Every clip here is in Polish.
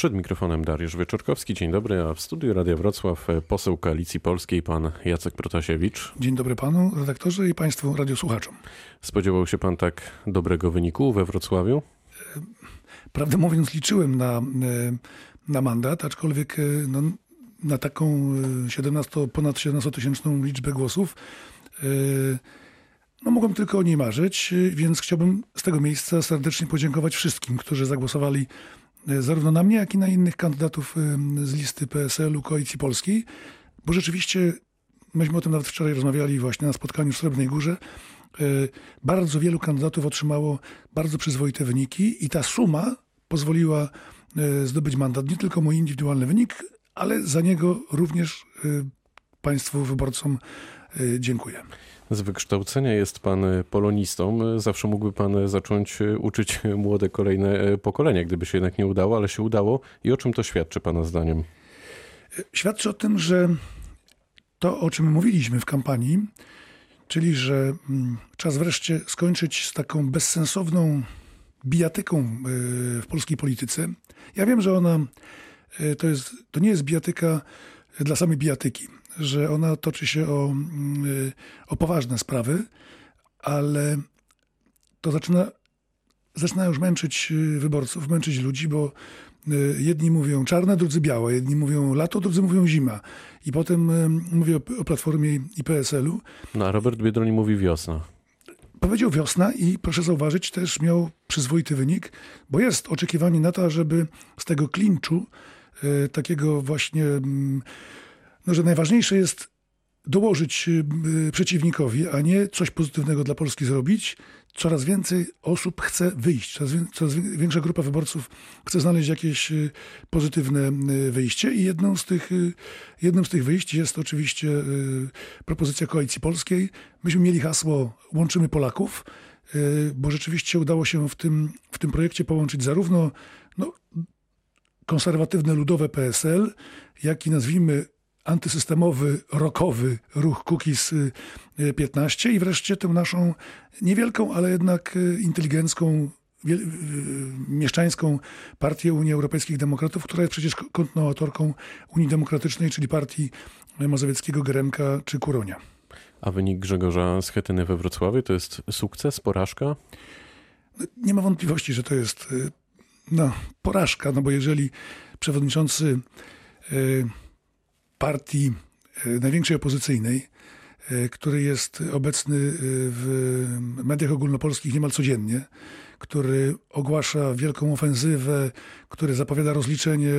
Przed mikrofonem Dariusz Wieczorkowski. Dzień dobry, a w studiu Radia Wrocław poseł Koalicji Polskiej, pan Jacek Protasiewicz. Dzień dobry panu redaktorze i państwu radiosłuchaczom. Spodziewał się pan tak dobrego wyniku we Wrocławiu? Prawdę mówiąc, liczyłem na, e, na mandat, aczkolwiek e, no, na taką 17, e, ponad 17-tysięczną liczbę głosów no mogłem tylko o niej marzyć, więc chciałbym z tego miejsca serdecznie podziękować wszystkim, którzy zagłosowali zarówno na mnie, jak i na innych kandydatów z listy PSL-u Koalicji Polskiej, bo rzeczywiście, myśmy o tym nawet wczoraj rozmawiali właśnie na spotkaniu w Srebrnej Górze, bardzo wielu kandydatów otrzymało bardzo przyzwoite wyniki i ta suma pozwoliła zdobyć mandat. Nie tylko mój indywidualny wynik, ale za niego również Państwu wyborcom dziękuję. Z wykształcenia jest pan polonistą. Zawsze mógłby pan zacząć uczyć młode kolejne pokolenia, gdyby się jednak nie udało, ale się udało. I o czym to świadczy pana zdaniem? Świadczy o tym, że to, o czym mówiliśmy w kampanii, czyli że mm, czas wreszcie skończyć z taką bezsensowną bijatyką y, w polskiej polityce. Ja wiem, że ona y, to, jest, to nie jest bijatyka dla samej bijatyki że ona toczy się o, mm, y, o poważne sprawy, ale to zaczyna, zaczyna już męczyć y, wyborców, męczyć ludzi, bo y, jedni mówią czarne, drudzy białe, jedni mówią lato, drudzy mówią zima. I potem mówię o, o Platformie i PSL-u. No a Robert Biedroń mówi wiosna. Powiedział wiosna i proszę zauważyć, też miał przyzwoity wynik, bo jest oczekiwanie na to, żeby z tego klinczu, takiego właśnie mm, no, że najważniejsze jest dołożyć y, y, przeciwnikowi, a nie coś pozytywnego dla Polski zrobić. Coraz więcej osób chce wyjść, coraz, coraz większa grupa wyborców chce znaleźć jakieś y, pozytywne wyjście i jedną z tych, jednym z tych wyjść jest oczywiście propozycja Koalicji Polskiej. Myśmy mieli hasło Łączymy Polaków, bo rzeczywiście udało się w tym, w tym projekcie połączyć zarówno no, konserwatywne ludowe PSL, jak i nazwijmy antysystemowy, rokowy ruch Kukiz 15 y, i wreszcie tę naszą niewielką, ale jednak y, inteligencką, y, mieszczańską partię Unii Europejskich Demokratów, która jest przecież kontynuatorką Unii Demokratycznej, czyli partii Mazowieckiego, Geremka czy Kuronia. A wynik Grzegorza Schetyny we Wrocławiu to jest sukces, porażka? No, nie ma wątpliwości, że to jest no, porażka, no bo jeżeli przewodniczący partii e, największej opozycyjnej, e, który jest obecny e, w mediach ogólnopolskich niemal codziennie, który ogłasza wielką ofensywę, który zapowiada rozliczenie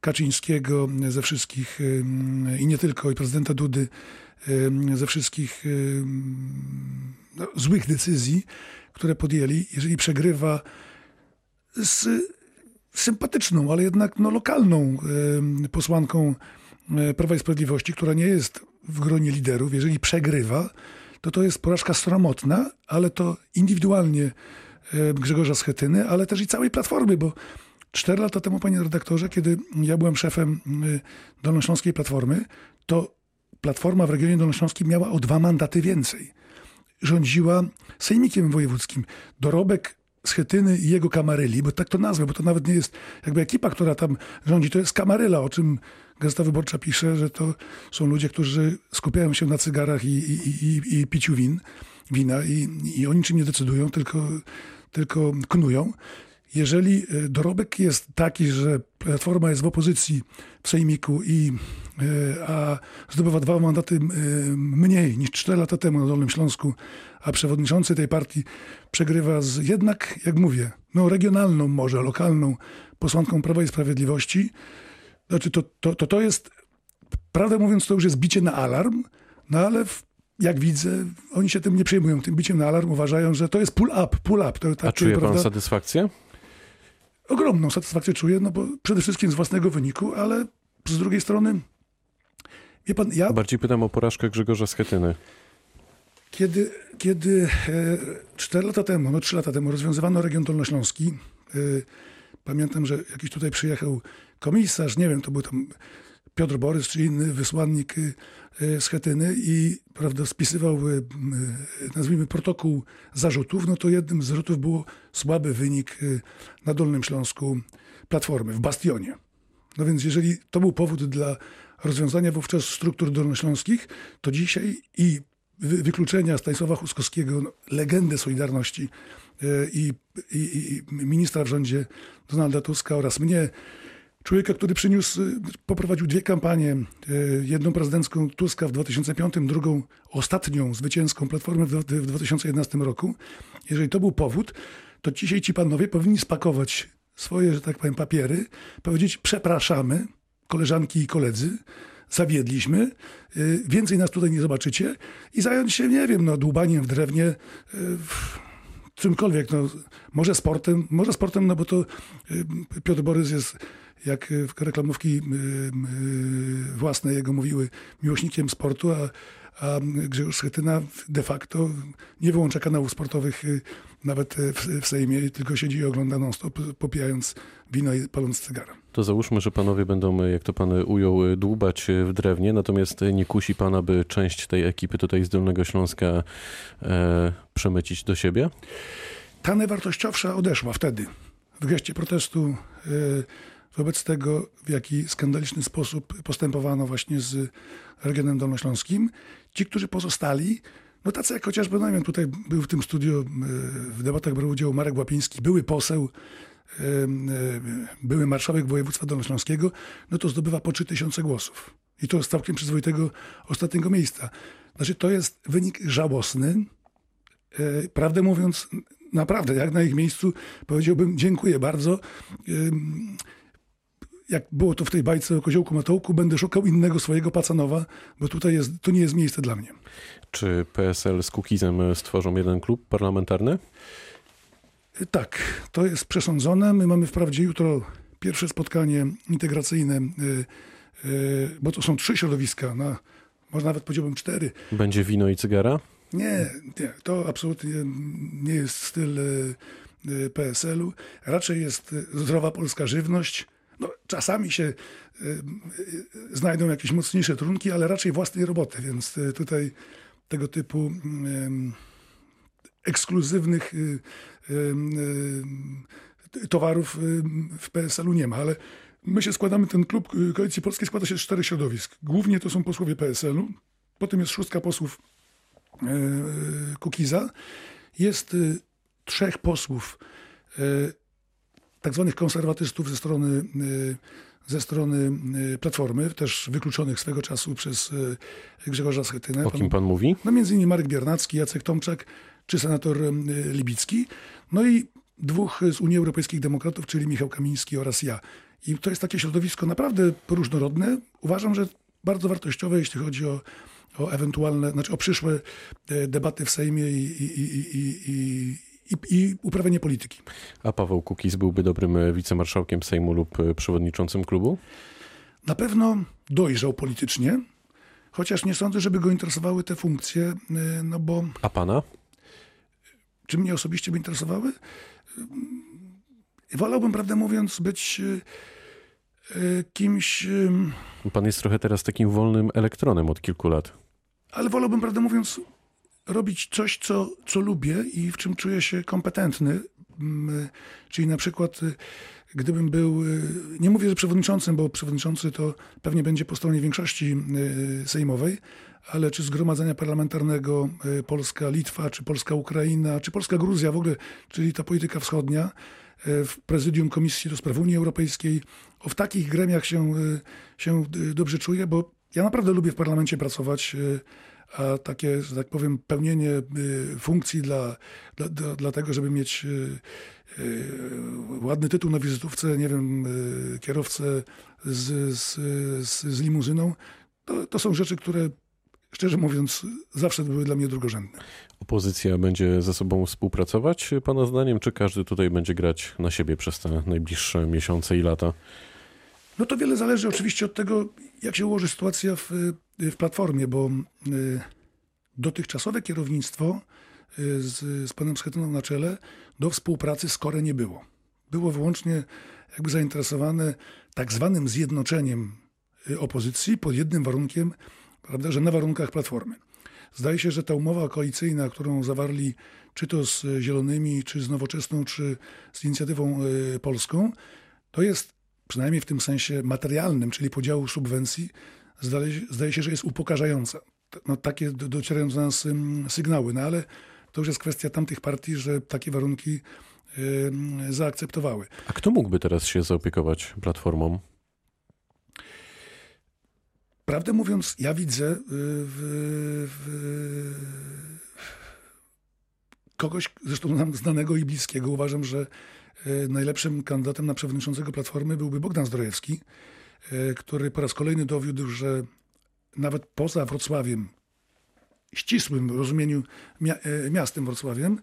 Kaczyńskiego ze wszystkich i nie tylko, i prezydenta Dudy ze wszystkich no, złych decyzji, które podjęli, jeżeli przegrywa z sympatyczną, ale jednak no, lokalną posłanką Prawa i Sprawiedliwości, która nie jest w gronie liderów, jeżeli przegrywa, to to jest porażka sromotna, ale to indywidualnie e, Grzegorza Schetyny, ale też i całej Platformy, bo cztery lata temu, panie redaktorze, kiedy ja byłem szefem e, Dolnośląskiej Platformy, to Platforma w regionie dolnośląskim miała o dwa mandaty więcej. Rządziła sejmikiem wojewódzkim. Dorobek Schetyny i jego kamaryli, bo tak to nazwę, bo to nawet nie jest jakby ekipa, która tam rządzi, to jest kamaryla, o czym Gazeta Wyborcza pisze, że to są ludzie, którzy skupiają się na cygarach i, i, i, i piciu win, wina i, i o niczym nie decydują, tylko, tylko knują. Jeżeli e, dorobek jest taki, że Platforma jest w opozycji w Sejmiku, i, e, a zdobywa dwa mandaty e, mniej niż cztery lata temu na Dolnym Śląsku, a przewodniczący tej partii przegrywa z jednak, jak mówię, no regionalną może, lokalną posłanką Prawa i Sprawiedliwości, znaczy to, to, to, to jest, prawdę mówiąc, to już jest bicie na alarm, no ale w, jak widzę, oni się tym nie przejmują, tym biciem na alarm, uważają, że to jest pull up, pull up. To, tak, A czuje prawda, pan satysfakcję? Ogromną satysfakcję czuję, no bo przede wszystkim z własnego wyniku, ale z drugiej strony, wie pan, ja... Bardziej pytam o porażkę Grzegorza Schetyny. Kiedy, kiedy e, lata temu, no 3 lata temu rozwiązywano region dolnośląski, e, pamiętam, że jakiś tutaj przyjechał komisarz, nie wiem, to był tam Piotr Borys czy inny wysłannik z Chetyny i prawda, spisywał, nazwijmy, protokół zarzutów, no to jednym z zarzutów było słaby wynik na Dolnym Śląsku Platformy, w Bastionie. No więc jeżeli to był powód dla rozwiązania wówczas struktur dolnośląskich, to dzisiaj i wykluczenia Stanisława Huskowskiego, no, legendy Solidarności i, i, i, ministra w rządzie Donalda Tuska oraz mnie, człowieka, który przyniósł, poprowadził dwie kampanie, e, jedną prezydencką Tuska w 2005, drugą ostatnią zwycięską Platformę w 2011 roku. Jeżeli to był powód, to dzisiaj ci panowie powinni spakować swoje, że tak powiem, papiery, powiedzieć przepraszamy, koleżanki i koledzy, zawiedliśmy, y, więcej nas tutaj nie zobaczycie i zająć się, nie wiem, no, dłubaniem w drewnie, y, czymkolwiek, no, może sportem, może sportem, no bo to y, Piotr Borys jest, jak reklamówki własne jego mówiły, miłośnikiem sportu, a a Grzegorz Schetyna de facto nie wyłącza kanałów sportowych y, nawet y, w, w Sejmie, tylko siedzi i ogląda non-stop, popijając wino i paląc cygara. To załóżmy, że panowie będą, jak to pan ujął, dłubać w drewnie, natomiast nie kusi pana, by część tej ekipy tutaj z Dolnego Śląska e, przemycić do siebie? Ta najwartościowsza odeszła wtedy, w geście protestu wobec tego, w jaki skandaliczny sposób postępowano właśnie z regionem dolnośląskim. Ci, którzy pozostali, no tacy jak chociażby, no wiem, tutaj był w tym studiu, e, w debatach brał udział Marek Łapiński, były poseł, e, e, były marszałek województwa dolnośląskiego, no to zdobywa po 3000 głosów. I to z całkiem przyzwoitego ostatniego miejsca. Znaczy, to jest wynik żałosny. Prawdę mówiąc, naprawdę, jak na ich miejscu powiedziałbym dziękuję bardzo jak było to w tej bajce o koziołku Matołku, będę szukał innego swojego pacanowa, bo tutaj jest, to nie jest miejsce dla mnie. Czy PSL z Kukizem stworzą jeden klub parlamentarny? Tak, to jest przesądzone. My mamy wprawdzie jutro pierwsze spotkanie integracyjne, y, y, bo to są trzy środowiska, na, może nawet powiedziałbym cztery. Będzie wino i cygara? Nie, nie to absolutnie nie jest styl y, PSL-u. Raczej jest zdrowa polska żywność, no, czasami się y, y, znajdą jakieś mocniejsze trunki, ale raczej własnej roboty, więc y, tutaj tego typu ekskluzywnych towarów w PSL-u nie ma, ale my się składamy, ten klub Koalicji Polskiej składa się z czterech środowisk. Głównie to są posłowie PSL-u, potem jest szóstka posłów Kukiza, jest trzech posłów tak zwanych konserwatystów ze strony, y, ze strony y, Platformy, też wykluczonych swego czasu przez y, Grzegorza Schetynę. O kim pan mówi? No między innymi Marek Biernacki, Jacek Tomczak czy senator Libicki. No i dwóch z Unii Europejskich Demokratów, czyli Michał Kamiński oraz ja. I to jest takie środowisko naprawdę różnorodne. Uważam, że bardzo wartościowe, jeśli chodzi o, o ewentualne, znaczy o przyszłe debaty w Sejmie i, i, i, i i, i uprawianie polityki. A Paweł Kukiz byłby dobrym e, wicemarszałkiem Sejmu lub e, przewodniczącym klubu? Na pewno dojrzał politycznie, chociaż nie sądzę, żeby go interesowały te funkcje, e, no bo... A pana? Czy mnie osobiście by interesowały? Wolałbym, prawdę mówiąc, być kimś... Pan jest trochę teraz takim wolnym elektronem od kilku lat. Ale wolałbym, prawdę mówiąc, robić coś, co, co lubię i w czym czuję się kompetentny. Mm, czyli na przykład, y, gdybym był, y, nie mówię, że przewodniczącym, bo przewodniczący to pewnie będzie po stronie większości y, sejmowej, ale czy Zgromadzenia Parlamentarnego Polska-Litwa, czy Polska-Ukraina, czy Polska-Gruzja w ogóle, czyli ta polityka wschodnia, w prezydium Komisji do Spraw Unii Europejskiej. O, w takich gremiach się, się dobrze czuję, bo ja naprawdę lubię w parlamencie pracować a takie, że tak powiem, pełnienie y, funkcji dla, dla, dla, tego, żeby mieć y, y, ładny tytuł na wizytówce, nie wiem, kierowcę z, z, z, z limuzyną, to, to są rzeczy, które szczerze mówiąc, zawsze były dla mnie drugorzędne. Opozycja będzie ze sobą współpracować, Pana zdaniem, czy każdy tutaj będzie grać na siebie przez te najbliższe miesiące i lata? No to wiele zależy oczywiście od tego, jak się ułoży sytuacja w, w Platformie, bo y, dotychczasowe kierownictwo y, z, z panem Schetyną na czele do współpracy skore nie było. Było wyłącznie jakby zainteresowane tak zwanym zjednoczeniem opozycji pod jednym warunkiem, prawda, że na warunkach Platformy. Zdaje się, że ta umowa koalicyjna, którą zawarli czy to z Zielonymi, czy z Nowoczesną, czy z Inicjatywą Polską, to jest przynajmniej w tym sensie materialnym, czyli podziału subwencji, zdaje, zdaje się, że jest upokarzająca. No, takie docierają do nas sygnały, no ale to już jest kwestia tamtych partii, że takie warunki zaakceptowały. A kto mógłby teraz się zaopiekować platformą? Prawdę mówiąc, ja widzę y, w, w, kogoś, zresztą nam znanego i bliskiego. Uważam, że najlepszym kandydatem na przewodniczącego Platformy byłby Bogdan Zdrojewski, y, który po raz kolejny dowiódł, że nawet poza Wrocławiem, ścisłym rozumieniu miastem Wrocławiem,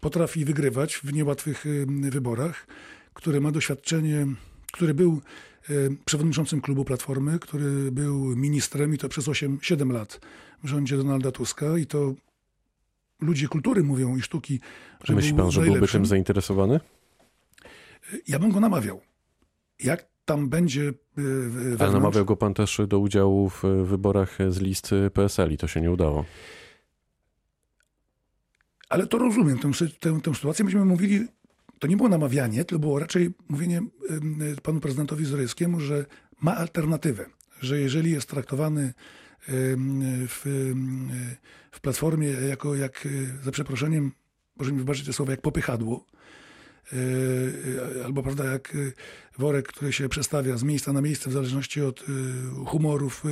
potrafi wygrywać w niełatwych wyborach, który ma doświadczenie, który był przewodniczącym klubu Platformy, który był ministrem i to przez 8-7 lat w rządzie Donalda Tuska i to ludzie kultury mówią i sztuki, że Myśli pan, że byłby tym zainteresowany? Ja bym go namawiał. Jak tam będzie e, wewnątrz... Ale namawiał go pan też do udziału w wyborach z listy PSL i to się nie udało. Ale to rozumiem, tę, tę, tę sytuację. Myśmy mówili to nie było namawianie, to było raczej mówienie panu prezydentowi Zorejskiemu, że ma alternatywę, że jeżeli jest traktowany w, w platformie jako, jak za przeproszeniem, proszę mi wybaczyć te słowa, jak popychadło, albo prawda, jak worek, który się przestawia z miejsca na miejsce w zależności od humorów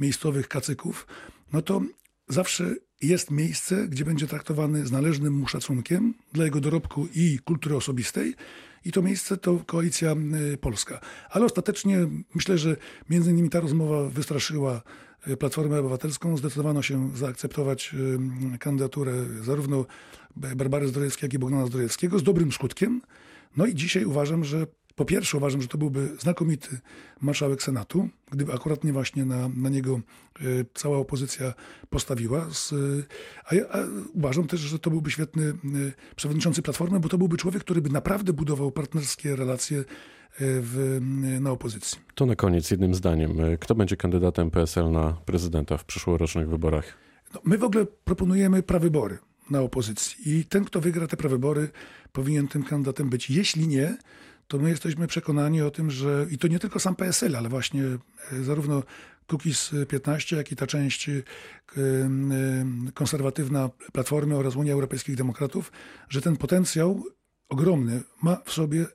miejscowych kacyków, no to zawsze jest miejsce, gdzie będzie traktowany z należnym mu szacunkiem dla jego dorobku i kultury osobistej. I to miejsce to koalicja y, polska. Ale ostatecznie myślę, że między innymi ta rozmowa wystraszyła y, Platformę Obywatelską. Zdecydowano się zaakceptować y, kandydaturę zarówno Barbary Zdrojewskiej, jak i Bogdana Zdrojewskiego z dobrym skutkiem. No i dzisiaj uważam, że po pierwsze uważam, że to byłby znakomity marszałek Senatu, gdyby akurat nie właśnie na, na niego e, cała opozycja postawiła. Z, a, ja, a uważam też, że to byłby świetny e, przewodniczący Platformy, bo to byłby człowiek, który by naprawdę budował partnerskie relacje w, na opozycji. To na koniec jednym zdaniem. Kto będzie kandydatem PSL na prezydenta w przyszłorocznych wyborach? No, my w ogóle proponujemy prawybory na opozycji i ten, kto wygra te prawybory, powinien tym kandydatem być. Jeśli nie, to my jesteśmy przekonani o tym, że i to nie tylko sam PSL, ale właśnie e, zarówno Kukiz 15, jak i ta część e, konserwatywna Platformy oraz Unia Europejskich Demokratów, że ten potencjał ogromny ma w sobie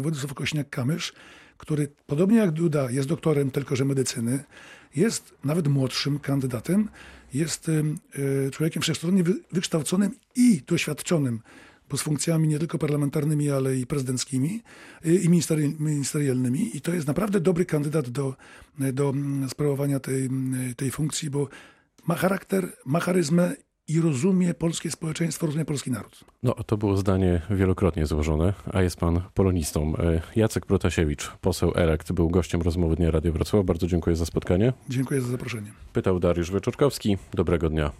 Władysław Kośniak-Kamysz, który podobnie jak Duda jest doktorem tylko że medycyny, jest nawet młodszym kandydatem, jest e, człowiekiem wszechstronnie wykształconym i doświadczonym z funkcjami nie tylko parlamentarnymi, ale i prezydenckimi y, i ministerialnymi. I to jest naprawdę dobry kandydat do, do mm, sprawowania tej, mm, tej funkcji, bo ma charakter, ma charyzmę i rozumie polskie społeczeństwo, rozumie polski naród. No, to było zdanie wielokrotnie złożone, a jest pan polonistą. E, Jacek Protasiewicz, poseł elekt, był gościem rozmowy Dnia Radio Wrocław. Bardzo dziękuję za spotkanie. Dziękuję za zaproszenie. Pytał Dariusz Wieczorkowski. Dobrego dnia.